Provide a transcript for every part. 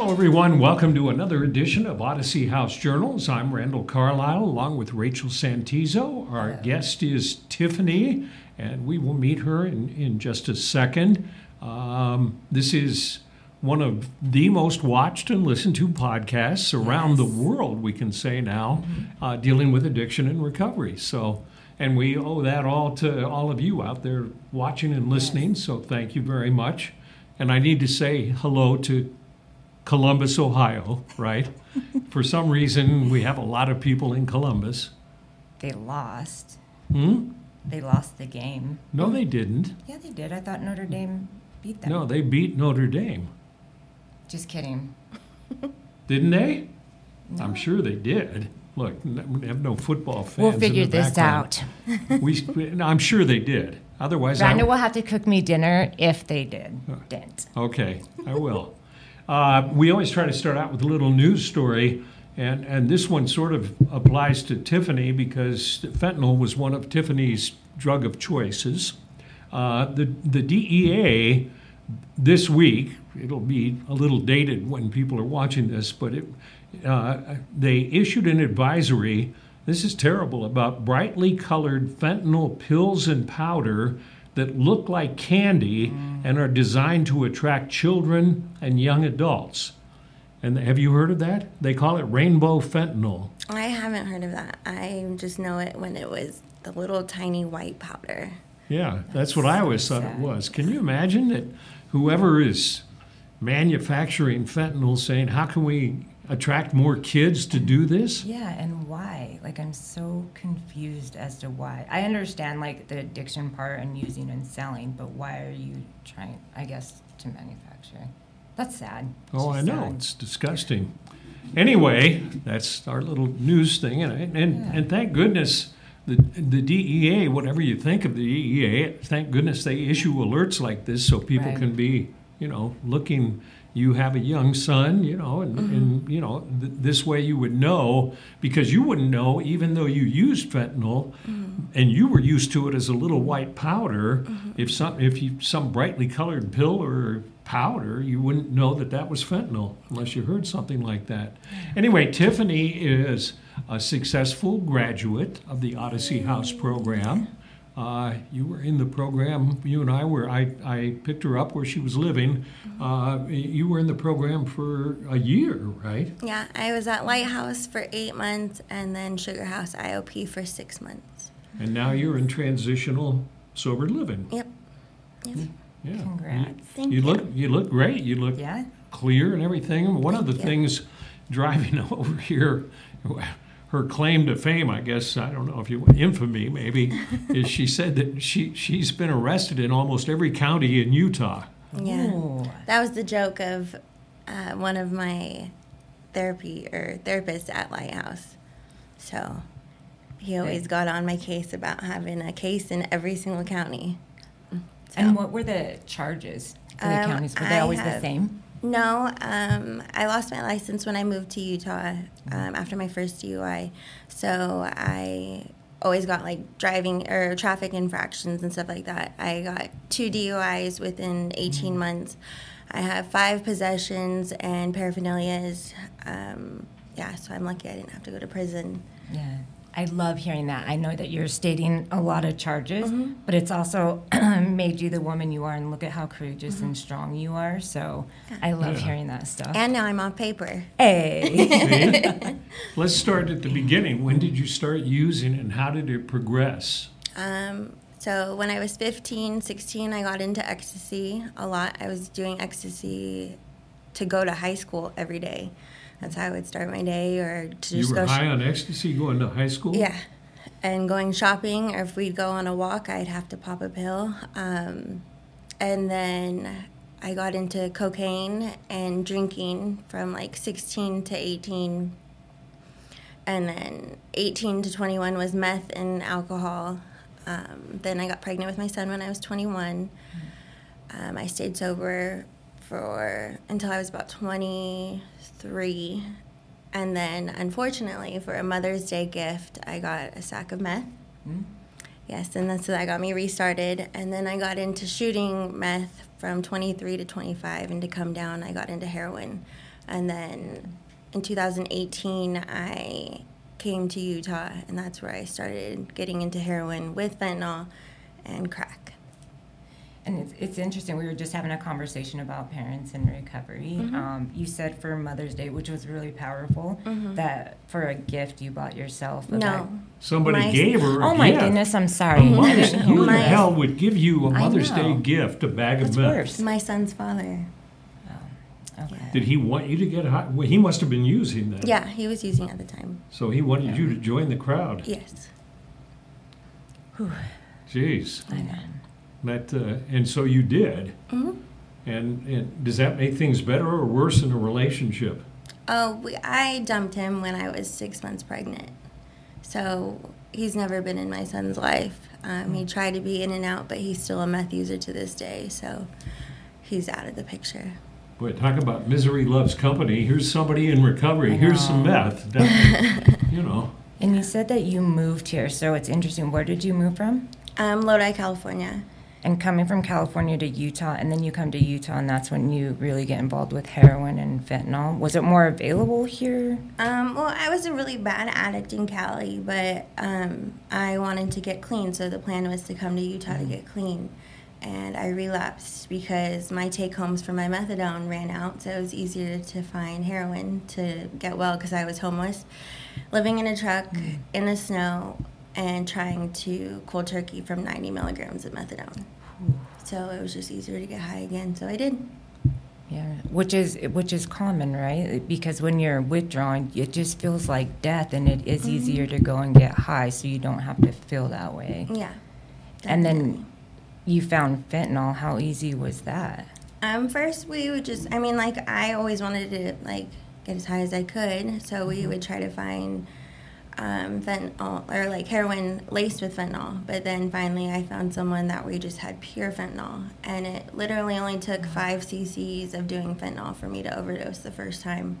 Hello, everyone. Welcome to another edition of Odyssey House Journals. I'm Randall Carlisle along with Rachel Santizo. Our guest is Tiffany, and we will meet her in, in just a second. Um, this is one of the most watched and listened to podcasts around the world, we can say now, uh, dealing with addiction and recovery. So, and we owe that all to all of you out there watching and listening. So, thank you very much. And I need to say hello to Columbus, Ohio, right? For some reason, we have a lot of people in Columbus. They lost. Hmm? They lost the game. No, they didn't. Yeah, they did. I thought Notre Dame beat them. No, they beat Notre Dame. Just kidding. Didn't they? No. I'm sure they did. Look, we have no football fans. We'll figure this background. out. We, no, I'm sure they did. Otherwise, I, Rhonda will have to cook me dinner if they did. Didn't. Okay, I will. Uh, we always try to start out with a little news story, and, and this one sort of applies to Tiffany because fentanyl was one of Tiffany's drug of choices. Uh, the, the DEA this week, it'll be a little dated when people are watching this, but it, uh, they issued an advisory. This is terrible about brightly colored fentanyl pills and powder that look like candy and are designed to attract children and young adults. And have you heard of that? They call it rainbow fentanyl. I haven't heard of that. I just know it when it was the little tiny white powder. Yeah, that's what I always thought it was. Can you imagine that whoever is manufacturing fentanyl saying, how can we attract more kids to do this? Yeah, and why? Like, I'm so confused as to why. I understand, like, the addiction part and using and selling, but why are you trying, I guess, to manufacture? That's sad. It's Oh, I know. sad. It's disgusting. Anyway, that's our little news thing. And, and, Yeah. and thank goodness the, the DEA, whatever you think of the DEA, thank goodness they issue alerts like this so people Right. can be, you know, looking. You have a young son, you know, and, mm-hmm. and you know, th- this way you would know because you wouldn't know even though you used fentanyl mm. and you were used to it as a little white powder. Mm-hmm. If some if you some brightly colored pill or powder, you wouldn't know that that was fentanyl unless you heard something like that. Anyway, Tiffany is a successful graduate of the Odyssey House program. Uh, you were in the program. You and I were. I, I picked her up where she was living. Uh, you were in the program for a year, right? Yeah, I was at Lighthouse for eight months and then Sugar House IOP for six months. And now you're in transitional sober living. Yep. yep. Yeah. Congrats. Thank You you. look. You look great. You look Yeah? clear and everything. One of the you. things driving over here, her claim to fame, I guess, I don't know if you want infamy maybe, is she said that she, she's been arrested in almost every county in Utah. Yeah. Ooh. That was the joke of uh, one of my therapy or therapists at Lighthouse. So he always got on my case about having a case in every single county. So- And what were the charges for the Um, counties? Were they I always the same? No, um, I lost my license when I moved to Utah um, after my first DUI. So I always got like driving or traffic infractions and stuff like that. I got two DUIs within 18 months. I have five possessions and paraphernalias. Um, yeah, so I'm lucky I didn't have to go to prison. Yeah. I love hearing that. I know that you're stating a lot of charges, Mm-hmm. but it's also made you the woman you are, and look at how courageous Mm-hmm. and strong you are. So I love Yeah. hearing that stuff. And now I'm on paper. hey. Let's start at the beginning. When did you start using it and how did it progress? Um, so when I was 15, 16, I got into ecstasy a lot. I was doing ecstasy to go to high school every day. That's how I would start my day, or to just You were go. high on ecstasy going to high school? yeah, and going shopping, or if we'd go on a walk, I'd have to pop a pill. Um, and then I got into cocaine and drinking from like 16 to 18. And then 18 to 21 was meth and alcohol. Um, then I got pregnant with my son when I was 21. Um, I stayed sober for until I was about 23. And then, unfortunately, for a Mother's Day gift, I got a sack of meth. Mm. Yes, and that's so that got me restarted. And then I got into shooting meth from 23 to 25, and to come down, I got into heroin. And then in 2018, I came to Utah, and that's where I started getting into heroin with fentanyl and crack. And it's, it's interesting. We were just having a conversation about parents in recovery. Mm-hmm. Um, you said for Mother's Day, which was really powerful, that for a gift you bought yourself. a bag- Mm-hmm. No. Somebody My- gave her a Oh my gift. goodness! I'm sorry. I Mothers, who the hell would give you a Mother's Day gift, a bag That's of meth? worse. My son's father. Okay. Did he want you to get high? Well, he must have been using that. Yeah, he was using at the time. So he wanted you to join the crowd. Yes. Jeez. I know. That, uh, and so you did. hmm And, and does that make things better or worse in a relationship? Oh, we, I dumped him when I was six months pregnant. So he's never been in my son's life. Um, he tried to be in and out, but he's still a meth user to this day. So he's out of the picture. Boy, talk about misery loves company. Here's somebody in recovery. Here's some meth. That, you know. And you said that you moved here, so it's interesting. Where did you move from? Um, Lodi, California. And coming from California to Utah, and then you come to Utah, and that's when you really get involved with heroin and fentanyl. Was it more available here? Um, well, I was a really bad addict in Cali, but um, I wanted to get clean, so the plan was to come to Utah to get clean. And I relapsed because my take homes for my methadone ran out, so it was easier to find heroin to get well because I was homeless, living in a truck in the snow, and trying to cold turkey from 90 milligrams of methadone. So it was just easier to get high again, so I did. Yeah, which is which is common, right? Because when you're withdrawn, it just feels like death, and it is easier to go and get high, so you don't have to feel that way. Yeah. And then you found fentanyl. How easy was that? Um, first we would just, I mean, like I always wanted to like get as high as I could, so we would try to find um, fentanyl or like heroin laced with fentanyl. But then finally, I found someone that we just had pure fentanyl, and it literally only took five cc's of doing fentanyl for me to overdose the first time.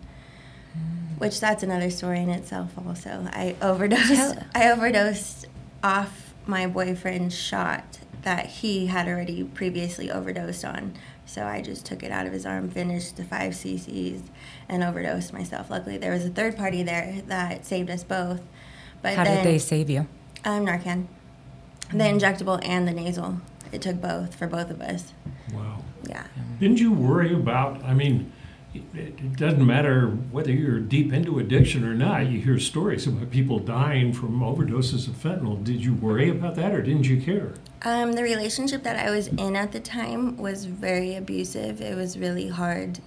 Which that's another story in itself. Also, I overdosed. I overdosed off my boyfriend's shot that he had already previously overdosed on. So I just took it out of his arm, finished the five cc's, and overdosed myself. Luckily, there was a third party there that saved us both. But How then, did they save you? Um, Narcan, the injectable and the nasal. It took both for both of us. Wow. Yeah. Didn't you worry about, I mean, it, it doesn't matter whether you're deep into addiction or not. You hear stories about people dying from overdoses of fentanyl. Did you worry about that or didn't you care? Um, the relationship that I was in at the time was very abusive. It was really hard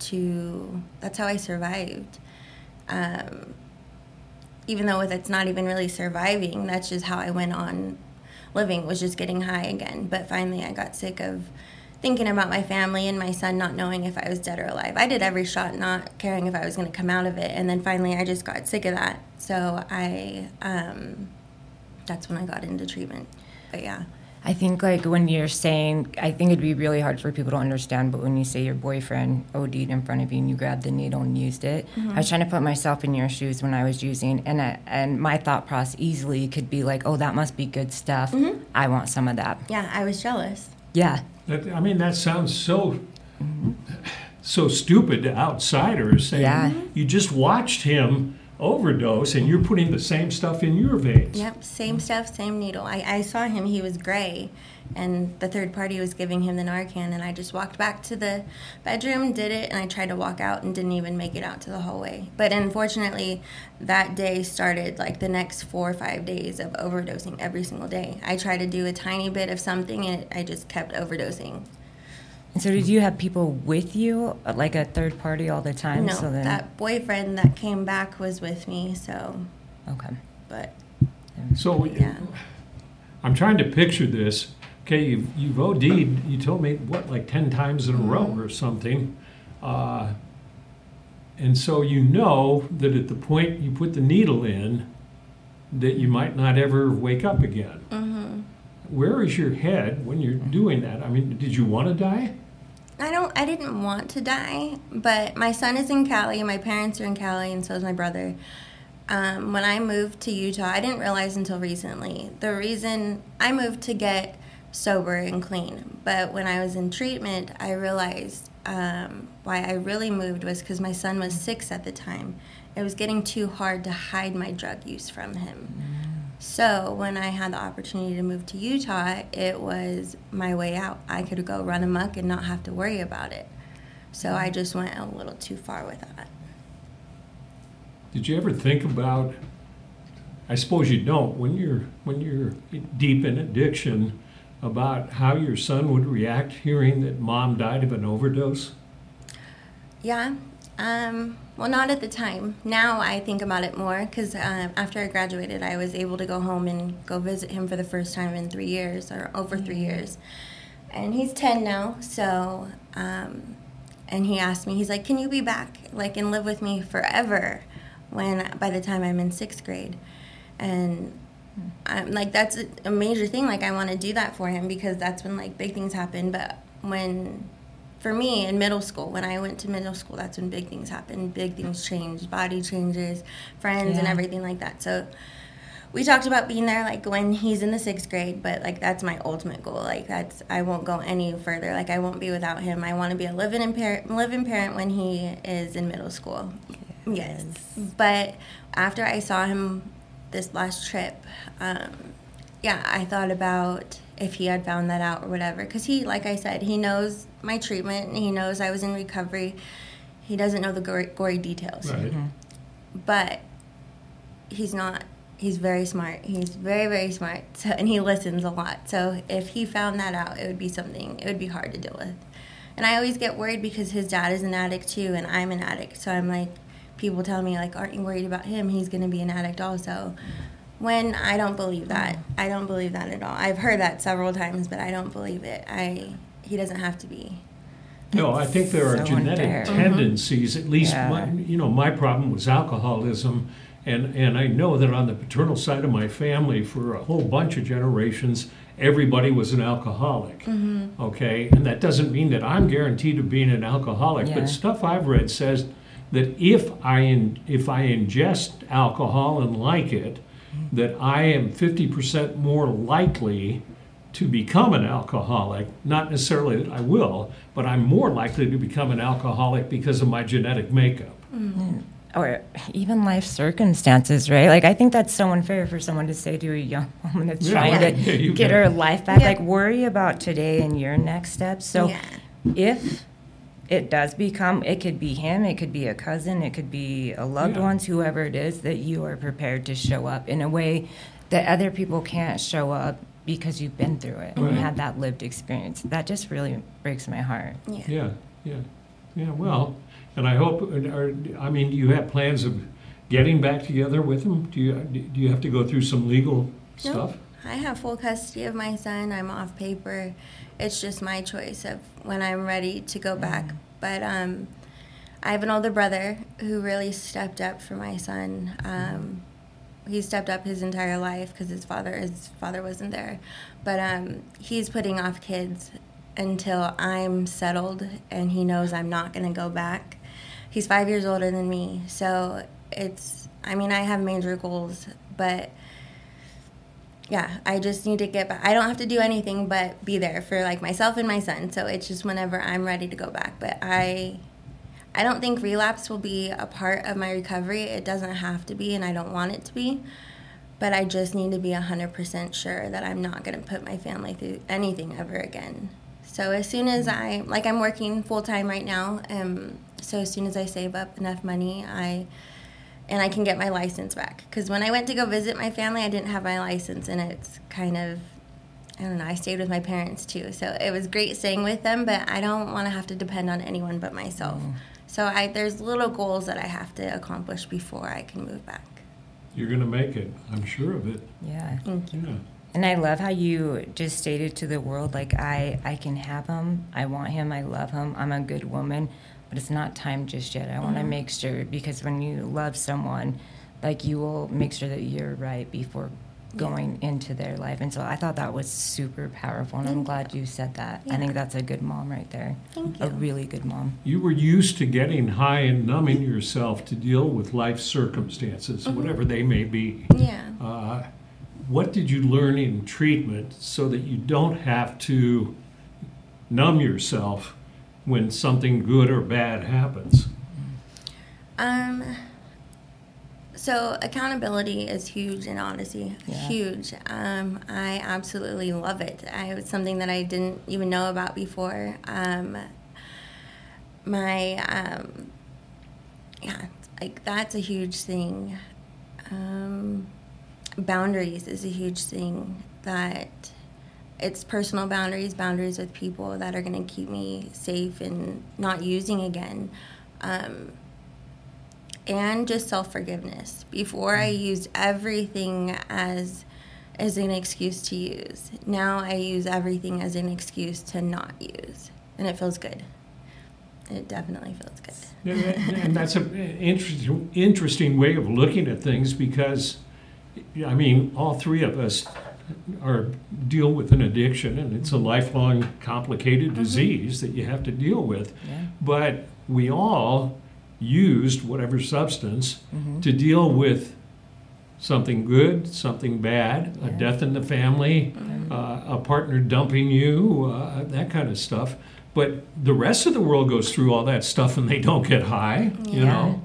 to. That's how I survived. Um, even though it's not even really surviving, that's just how I went on living. Was just getting high again. But finally, I got sick of thinking about my family and my son not knowing if I was dead or alive. I did every shot, not caring if I was going to come out of it. And then finally, I just got sick of that. So I. Um, that's when I got into treatment. But yeah. I think like when you're saying, I think it'd be really hard for people to understand. But when you say your boyfriend OD'd in front of you and you grabbed the needle and used it, I was trying to put myself in your shoes when I was using, and I, and my thought process easily could be like, oh, that must be good stuff. I want some of that. Yeah, I was jealous. Yeah, That, I mean, that sounds so so stupid to outsiders. Saying Yeah. You just watched him overdose, and you're putting the same stuff in your veins. Yep, same stuff, same needle. I, I saw him, he was gray, and the third party was giving him the Narcan, and I just walked back to the bedroom, did it, and I tried to walk out and didn't even make it out to the hallway. But unfortunately, that day started like the next four or five days of overdosing every single day. I tried to do a tiny bit of something, and I just kept overdosing. And so, did you have people with you, like a third party, all the time? No, so then, that boyfriend that came back was with me, so, okay. but So Yeah. I'm trying to picture this. Okay, you've, you've OD'd, you told me, what, like 10 times in a row Mm-hmm. or something. Uh, and so you know that at the point you put the needle in, that you might not ever wake up again. mm-hmm. Where is your head when you're doing that? I mean, did you want to die? I don't. I didn't want to die, but my son is in Cali. And my parents are in Cali, and so is my brother. Um, when I moved to Utah, I didn't realize until recently the reason I moved to get sober and clean. But when I was in treatment, I realized um, why I really moved was because my son was six at the time. It was getting too hard to hide my drug use from him. So when I had the opportunity to move to Utah, it was my way out. I could go run amok and not have to worry about it. So I just went a little too far with that. Did you ever think about? I suppose you don't when you're when you're deep in addiction about how your son would react hearing that mom died of an overdose. Yeah. Um, well, not at the time. Now I think about it more because uh, after I graduated, I was able to go home and go visit him for the first time in three years or over three years. And he's 10 now, so, um, and he asked me, he's like, can you be back, like, and live with me forever when, by the time I'm in sixth grade? And I'm like, that's a, a major thing. Like, I want to do that for him because that's when, like, big things happen. But when for me in middle school when i went to middle school that's when big things happened. Big things changed body changes friends and everything like that. So we talked about being there like when he's in the sixth grade but like that's my ultimate goal. Like that's i won't go any further. Like i won't be without him. I want to be a living parent living parent when he is in middle school. Yes. But after i saw him this last trip um, yeah, I thought about if he had found that out or whatever. Because he, like I said, he knows my treatment. He knows I was in recovery. He doesn't know the gory, gory details. Right. Mm-hmm. But he's not, he's very smart. He's very, very smart. So, and he listens a lot. So if he found that out, it would be something, it would be hard to deal with. And I always get worried because his dad is an addict too, and I'm an addict. So I'm like, people tell me, like, aren't you worried about him? He's going to be an addict also when I don't believe that. I don't believe that at all. I've heard that several times, but I don't believe it. I he doesn't have to be. No, I think there are So genetic unfair. tendencies. At least, Yeah. my, you know, my problem was alcoholism, and and I know that on the paternal side of my family, for a whole bunch of generations, everybody was an alcoholic. Mm-hmm. Okay, and that doesn't mean that I'm guaranteed of being an alcoholic, Yeah. but stuff I've read says that if I in, if I ingest alcohol and like it, that I am 50% more likely to become an alcoholic. Not necessarily that I will, but I'm more likely to become an alcoholic because of my genetic makeup. Mm. or even life circumstances, right? Like I think that's so unfair for someone to say to a young woman that's Yeah. trying Yeah, to you get bet. her life back. Yeah. Like worry about today and your next steps. So Yeah. if it does become, it could be him, it could be a cousin, it could be a loved Yeah. ones, whoever it is, that you are prepared to show up in a way that other people can't show up because you've been through it and Right. you had that lived experience. That just really breaks my heart. Yeah. Yeah, yeah, yeah. Well, and I hope. Or, I mean, do you have plans of getting back together with him? Do you do you have to go through some legal No. stuff? I have full custody of my son. I'm off paper. It's just my choice of when I'm ready to go back. But um, I have an older brother who really stepped up for my son. Um, he stepped up his entire life because his father his father wasn't there. But um, he's putting off kids until I'm settled and he knows I'm not going to go back. He's five years older than me, so it's. I mean, I have major goals, but yeah, I just need to get back. I don't have to do anything but be there for like myself and my son. So it's just whenever I'm ready to go back. But I I don't think relapse will be a part of my recovery. It doesn't have to be and I don't want it to be. But I just need to be 100% sure that I'm not going to put my family through anything ever again. So as soon as I like I'm working full time right now, um so as soon as I save up enough money, I and I can get my license back. Because when I went to go visit my family, I didn't have my license, and it's kind of, I don't know, I stayed with my parents too. So it was great staying with them, but I don't want to have to depend on anyone but myself. Mm. So I, there's little goals that I have to accomplish before I can move back. You're going to make it. I'm sure of it. Yeah. Thank you. Yeah. And I love how you just stated to the world, like I, I can have him, I want him, I love him, I'm a good woman, but it's not time just yet. I want to make sure because when you love someone, like you will make sure that you're right before going into their life. And so I thought that was super powerful, and I'm glad you said that. I think that's a good mom right there. Thank you. A really good mom. You were used to getting high and numbing yourself to deal with life circumstances, whatever they may be. Yeah. Uh, what did you learn in treatment so that you don't have to numb yourself when something good or bad happens? Um, so accountability is huge in Odyssey. Yeah. Huge. Um, I absolutely love it. I, it's something that I didn't even know about before. Um, my um, yeah, like that's a huge thing. Um, boundaries is a huge thing. That it's personal boundaries, boundaries with people that are going to keep me safe and not using again. Um, and just self forgiveness. Before I used everything as as an excuse to use. Now I use everything as an excuse to not use, and it feels good. It definitely feels good. And and that's an interesting, interesting way of looking at things because, I mean, all three of us are deal with an addiction, and it's a lifelong, complicated disease that you have to deal with. Yeah. But we all used whatever substance to deal with something good, something bad, a death in the family, uh, a partner dumping you, uh, that kind of stuff. But the rest of the world goes through all that stuff and they don't get high, you Yeah. know?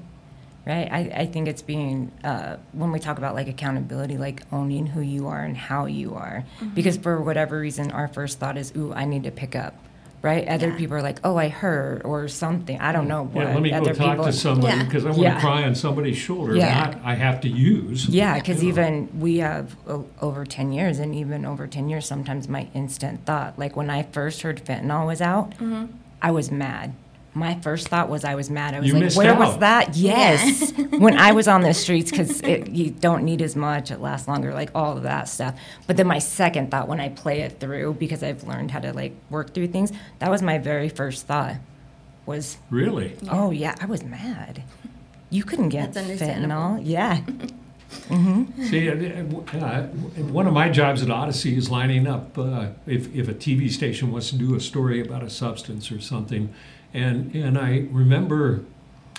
Right. I, I think it's being, uh, when we talk about like accountability, like owning who you are and how you are. Mm-hmm. Because for whatever reason, our first thought is, ooh, I need to pick up. Right? Other Yeah. people are like, oh, I hurt or something. I don't mm. know what. Yeah, let me go talk people to somebody Yeah. because I want to Yeah. cry on somebody's shoulder, Yeah. not I have to use. Yeah, because You even we have o- over 10 years, and even over 10 years, sometimes my instant thought, like when I first heard fentanyl was out, mm-hmm. I was mad. My first thought was I was mad. I was You like, missed where was that? Yes. when I was on the streets, because you don't need as much, it lasts longer, like all of that stuff. But then my second thought, when I play it through, because I've learned how to like work through things, that was my very first thought was, Really? oh yeah, I was mad. You couldn't get That's understandable. fentanyl. Yeah. See, uh, uh, one of my jobs at Odyssey is lining up uh, if, if a TV station wants to do a story about a substance or something. And, and I remember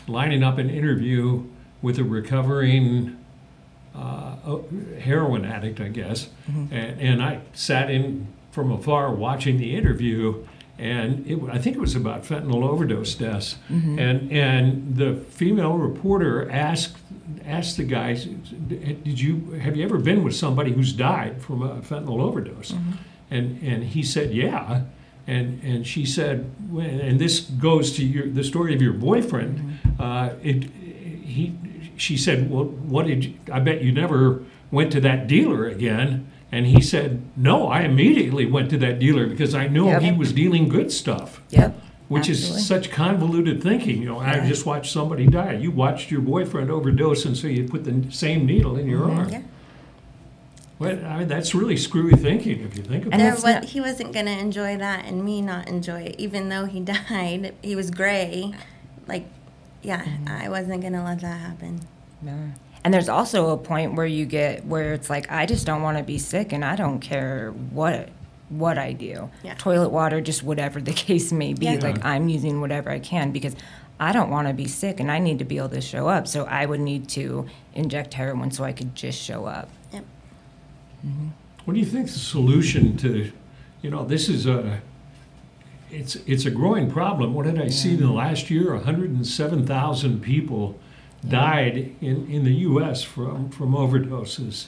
lining up an interview with a recovering uh, heroin addict, I guess. Mm-hmm. And, and I sat in from afar watching the interview. And it, I think it was about fentanyl overdose deaths. Mm-hmm. And, and the female reporter asked, asked the guy, did you, have you ever been with somebody who's died from a fentanyl overdose? Mm-hmm. And, and he said, yeah. And, and she said, and this goes to your, the story of your boyfriend. Uh, it, he, she said, well, what did you, I bet you never went to that dealer again. And he said, no, I immediately went to that dealer because I knew Yep. he was dealing good stuff Yep. which Absolutely. is such convoluted thinking. You know, I just watched somebody die. You watched your boyfriend overdose, and so you put the same needle in your Mm-hmm. arm. Yeah. Well, I mean, that's really screwy thinking if you think about And it. There, it's he wasn't going to enjoy that and me not enjoy it. Even though he died, he was gray. Like, yeah, Mm-hmm. I wasn't going to let that happen. Yeah. And there's also a point where you get where it's like I just don't want to be sick and I don't care what what I do. Yeah. Toilet water, just whatever the case may be. Yeah. Like I'm using whatever I can because I don't want to be sick and I need to be able to show up. So I would need to inject heroin so I could just show up. Yep. What do you think the solution to, you know, this is a, it's it's a growing problem. What did I see in the last year? 107,000 people died in, in the U.S. from from overdoses.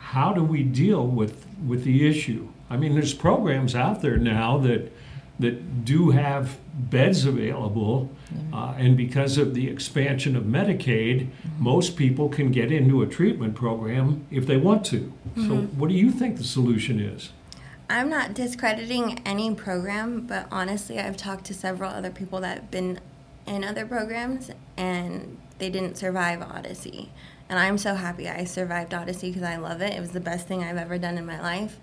How do we deal with with the issue? I mean, there's programs out there now that that do have beds available, uh, and because of the expansion of Medicaid, most people can get into a treatment program if they want to. So, what do you think the solution is? I'm not discrediting any program, but honestly, I've talked to several other people that have been in other programs and they didn't survive Odyssey. And I'm so happy I survived Odyssey because I love it. It was the best thing I've ever done in my life.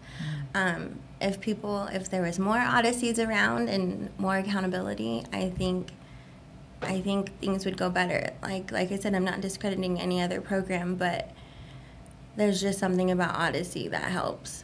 Um, if people, if there was more Odysseys around and more accountability, I think, I think things would go better. Like, like I said, I'm not discrediting any other program, but there's just something about Odyssey that helps.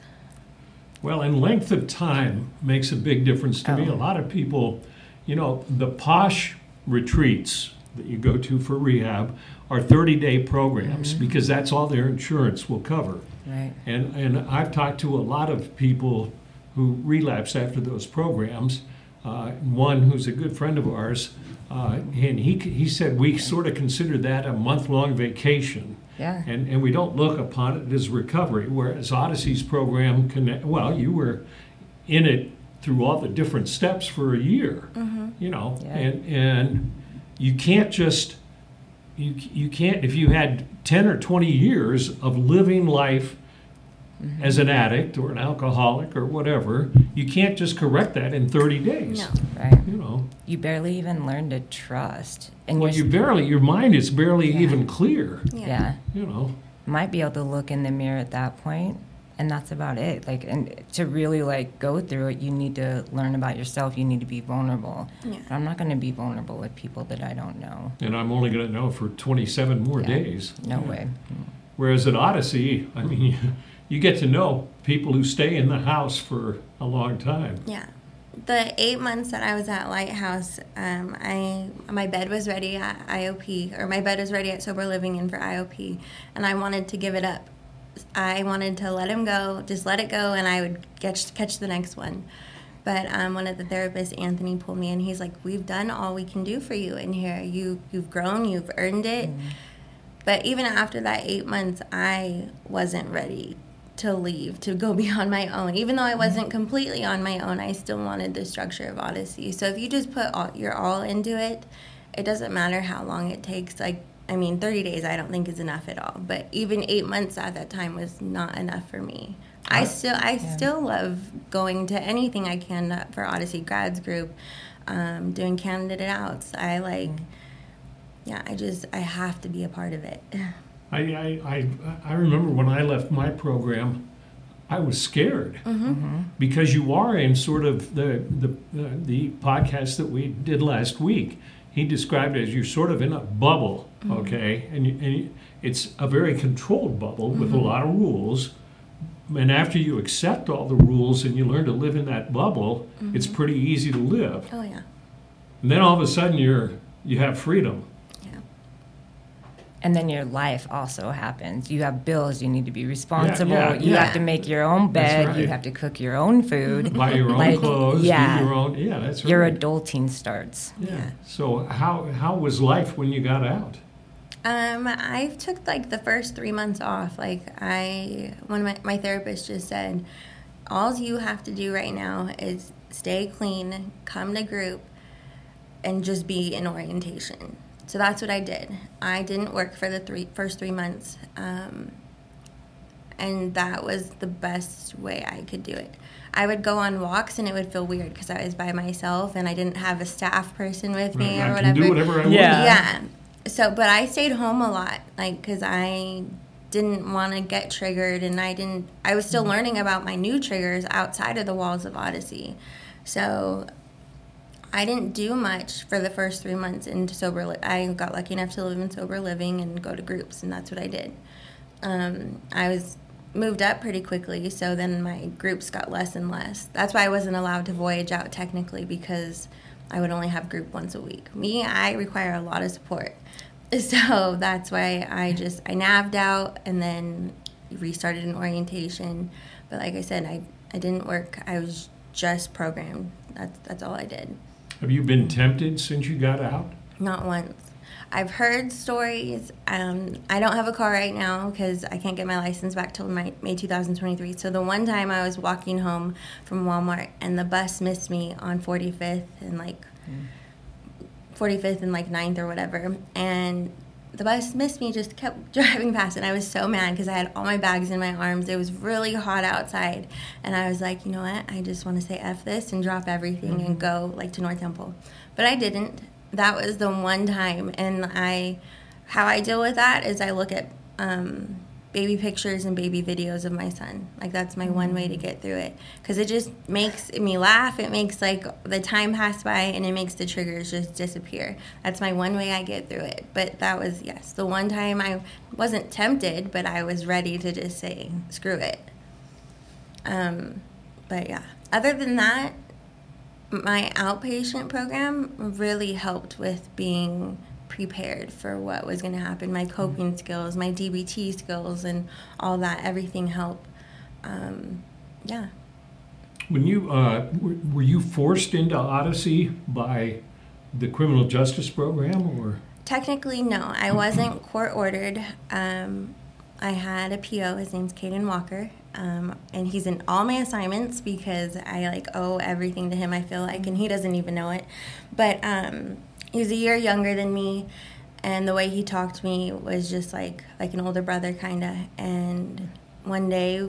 Well, and length of time makes a big difference to me. Oh. A lot of people, you know, the posh retreats that you go to for rehab are 30 day programs because that's all their insurance will cover. Right. And, and I've talked to a lot of people who relapse after those programs. uh, one who's a good friend of ours, uh, and he, he said we sort of consider that a month long vacation. Yeah. And, and we don't look upon it as recovery, whereas Odyssey's program, connect, well, you were in it through all the different steps for a year, mm-hmm. you know, Yeah. and, and you can't just, you, you can't, if you had 10 or 20 years of living life mm-hmm. as an addict or an alcoholic or whatever, you can't just correct that in 30 days. No. Right. You know, You barely even learn to trust. And well, you're you barely, your mind is barely Yeah. even clear, Yeah. yeah. you know. might be able to look in the mirror at that point and that's about it like and to really like go through it you need to learn about yourself you need to be vulnerable Yeah. but i'm not going to be vulnerable with people that i don't know And I'm only going to know for 27 more Yeah. days. no way Whereas at Odyssey, I mean, you, you get to know people who stay in the house for a long time. Yeah. The eight months that I was at Lighthouse, um, I my bed was ready at IOP, or my bed was ready at Sober Living in for IOP, and I wanted to give it up. I wanted to let him go, just let it go, and I would catch catch the next one. But um, one of the therapists, Anthony, pulled me in. He's like, "We've done all we can do for you in here. You you've grown, you've earned it." But even after that eight months, I wasn't ready to leave, to go be on my own. Even though I wasn't completely on my own, I still wanted the structure of Odyssey. So if you just put all, your all into it, it doesn't matter how long it takes. Like, I mean, 30 days I don't think is enough at all. But even eight months at that time was not enough for me. I I- still, I Yeah. still love going to anything I can for Odyssey Grads Group, um, doing candidate outs. I like, yeah, I just, I have to be a part of it. I, I, I, I remember when I left my program, I was scared because you are in sort of the the uh, the podcast that we did last week. He described it as you're sort of in a bubble, Mm-hmm. okay, and, you, and you- it's a very controlled bubble with a mm-hmm. lot of rules. And after you accept all the rules and you learn to live in that bubble, mm-hmm. it's pretty easy to live. Oh, yeah. And then all of a sudden you're you have freedom. Yeah. and then your life also happens you have bills you need to be responsible yeah, you yeah. have to make your own bed right. you have to cook your own food Buy your own Like, clothes, yeah. do your own. Yeah, that's right. your adulting starts Yeah. Yeah. So how how was life when you got out? Um, I took like the first three months off. Like I, one of my, my therapist just said, all you have to do right now is stay clean, come to group, and just be in orientation. So that's what I did. I didn't work for the three first three months, um, and that was the best way I could do it. I would go on walks and it would feel weird because I was by myself and I didn't have a staff person with me I or can whatever. do whatever I want. Yeah. Yeah. So, but I stayed home a lot, like, because I didn't want to get triggered, and I didn't. I was still learning about my new triggers outside of the walls of Odyssey. So, I didn't do much for the first three months into sober. Li- I got lucky enough to live in sober living and go to groups, and that's what I did. Um, I was moved up pretty quickly, so then my groups got less and less. That's why I wasn't allowed to voyage out technically because I would only have group once a week. Me, I require a lot of support. So that's why I just I navved out and then restarted in orientation. But like I said, I, I didn't work. I was just programmed. That's that's all I did. Have you been tempted since you got out? Not once. I've heard stories. Um, I don't have a car right now because I can't get my license back till my, May 2023. So the one time I was walking home from Walmart and the bus missed me on 45th and like 45th and like 9th or whatever. And the bus missed me, just kept driving past. And I was so mad because I had all my bags in my arms. It was really hot outside. And I was like, you know what? I just want to say F this and drop everything and go like to North Temple. But I didn't. That was the one time. And I, how I deal with that is I look at um, baby pictures and baby videos of my son. Like that's my one way to get through it because it just makes me laugh. It makes like the time pass by and it makes the triggers just disappear. That's my one way I get through it. But that was yes, the one time I wasn't tempted, but I was ready to just say screw it. Um, but yeah, other than that, my outpatient program really helped with being prepared for what was going to happen. My coping skills, my DBT skills, and all that, everything helped. Um, yeah. When you uh, were, were you forced into Odyssey by the criminal justice program, or Technically, no. I wasn't court ordered. Um, I had a PO. His name's Caden Walker, um, and he's in all my assignments because I like owe everything to him. I feel like, and he doesn't even know it. But um, he's a year younger than me, and the way he talked to me was just like like an older brother, kinda. And one day,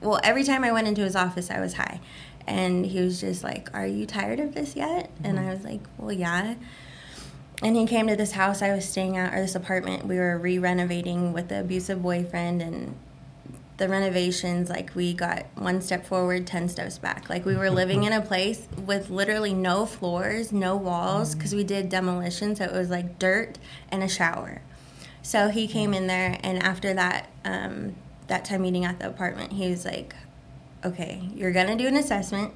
well, every time I went into his office, I was high, and he was just like, "Are you tired of this yet?" And I was like, "Well, yeah." And he came to this house I was staying at, or this apartment we were re-renovating with the abusive boyfriend, and the renovations like we got one step forward, ten steps back. Like we were living in a place with literally no floors, no walls, because we did demolition, so it was like dirt and a shower. So he came in there, and after that, um, that time meeting at the apartment, he was like, "Okay, you're gonna do an assessment,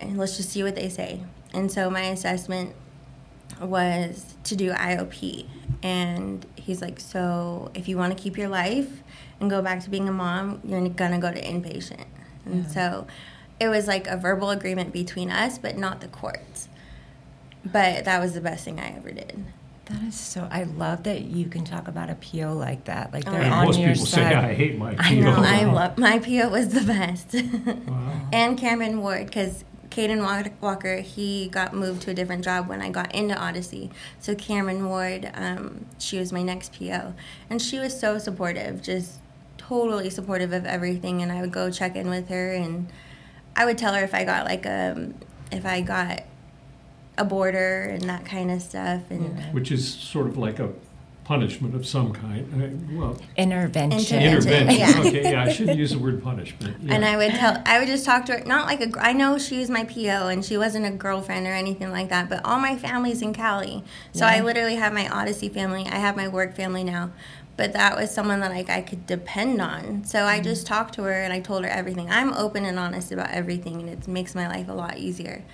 and let's just see what they say." And so my assessment was to do IOP. And he's like, So if you want to keep your life and go back to being a mom, you're going to go to inpatient. And so it was like a verbal agreement between us, but not the courts. But that was the best thing I ever did. That is so. I love that you can talk about a PO like that. Like oh, they're Oh, on most your people side. say I hate my PO. I know, I love my PO was the best. Wow. and Cameron Ward, because Caden Walker, he got moved to a different job when I got into Odyssey. So Cameron Ward, um, she was my next PO, and she was so supportive, just totally supportive of everything. And I would go check in with her, and I would tell her if I got like a, if I got a border and that kind of stuff, and. which is sort of like a punishment of some kind. Uh, well, Intervention. Intervention. intervention. yeah. Okay, yeah, I shouldn't use the word punishment. Yeah. And I would tell, I would just talk to her, not like a, gr- I know she was my PO and she wasn't a girlfriend or anything like that, but all my family's in Cali. So I literally have my Odyssey family. I have my work family now. But that was someone that like I could depend on. So I just talked to her and I told her everything. I'm open and honest about everything and it makes my life a lot easier.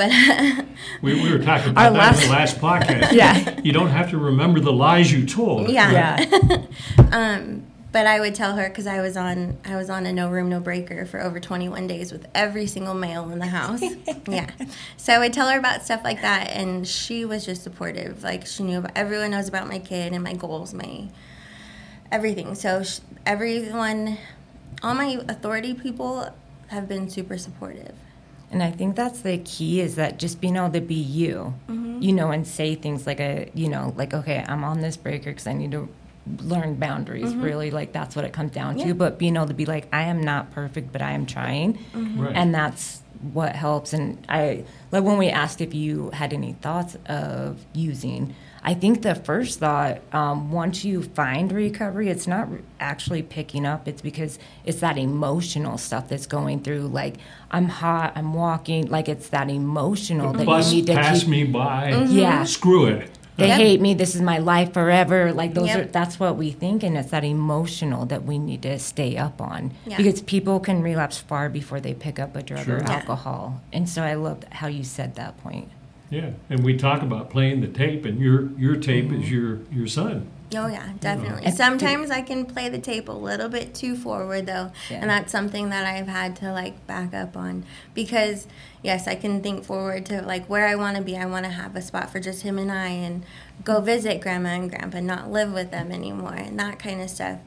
But we, we were talking about that in the last podcast. Yeah. You don't have to remember the lies you told. yeah. Yeah. um, but I would tell her because I was on I was on a no room no breaker for over 21 days with every single male in the house. yeah, so I would tell her about stuff like that, and she was just supportive. Like she knew about everyone knows about my kid and my goals, my everything. So sh- everyone, all my authority people have been super supportive. And I think that's the key is that just being able to be you, Mm-hmm. you know, and say things like a, you know, like, okay, I'm on this breaker because I need to learn boundaries. Really, like that's what it comes down Mm-hmm. Yeah. to. But being able to be like, I am not perfect, but I am trying, Mm-hmm. Right. and that's what helps. And I like when we asked if you had any thoughts of using. I think the first thought, um, once you find recovery, it's not actually picking up. It's because it's that emotional stuff that's going through. Like I'm hot, I'm walking. Like it's that emotional that Bus you need to passed keep. me by. Mm-hmm. Yeah. Screw it. They Yep. hate me. This is my life forever. Like those Yep. are. That's what we think, and it's that emotional that we need to stay up on Yeah. because people can relapse far before they pick up a drug Sure. or Yeah. alcohol. And so I loved how you said that point. Yeah, and we talk about playing the tape, and your your tape mm-hmm. is your your son. Oh yeah, definitely. And- Sometimes I can play the tape a little bit too forward though, Yeah. and that's something that I've had to like back up on because yes, I can think forward to like where I want to be. I want to have a spot for just him and I and go visit grandma and grandpa, not live with them anymore and that kind of stuff.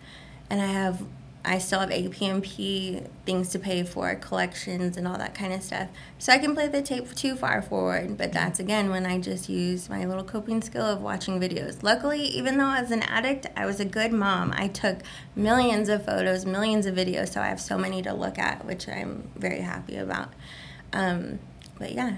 And I have I still have AP&P things to pay for, collections and all that kind of stuff. So I can play the tape too far forward, but that's again when I just use my little coping skill of watching videos. Luckily, even though I was an addict, I was a good mom. I took millions of photos, millions of videos, so I have so many to look at, which I'm very happy about. Um, but yeah,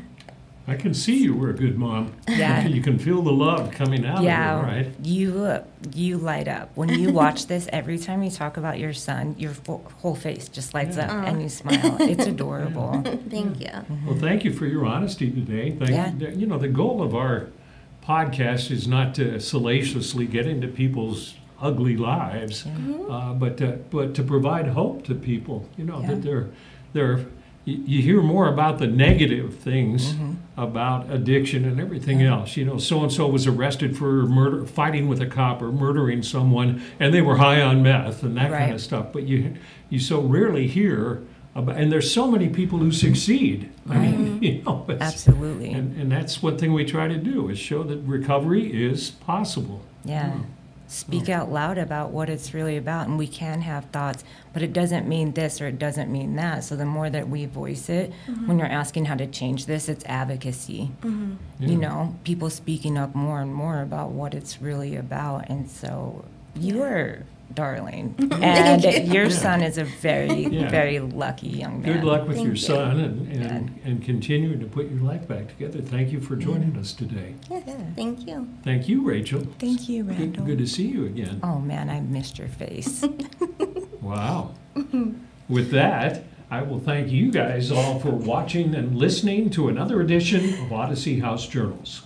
I can see you were a good mom. Yeah. you can feel the love coming out yeah, of you, right? you uh, you light up when you watch this. Every time you talk about your son, your whole face just lights Yeah. up and you smile. It's adorable. thank you. Well, thank you for your honesty today. Thank Yeah. You know, the goal of our podcast is not to salaciously get into people's ugly lives, uh, but to, but to provide hope to people. You know Yeah. that they're they're. You you hear more about the negative things Mm-hmm. about addiction and everything else. You know, so and so was arrested for murder, fighting with a cop or murdering someone, and they were high on meth and that kind of stuff. But you you so rarely hear about, and there's so many people who succeed. I mean, you know, Absolutely. And, and that's one thing we try to do is show that recovery is possible. Yeah. Speak hmm. out loud about what it's really about, and we can have thoughts, but it doesn't mean this or it doesn't mean that. So the more that we voice it, when hmm. you're asking how to change this, it's advocacy. Hmm. You Yeah. know, people speaking up more and more about what it's really about. And so you are darling, and your son is a very, Yeah. very lucky young man. Good luck with Thank your you. son and, and, and continuing to put your life back together. Thank you for joining us today. Yes, thank you. Thank you, Rachel. Thank you, Good, Randall. good to see you again. Oh man, I missed your face. Wow. With that, I will thank you guys all for watching and listening to another edition of Odyssey House Journals.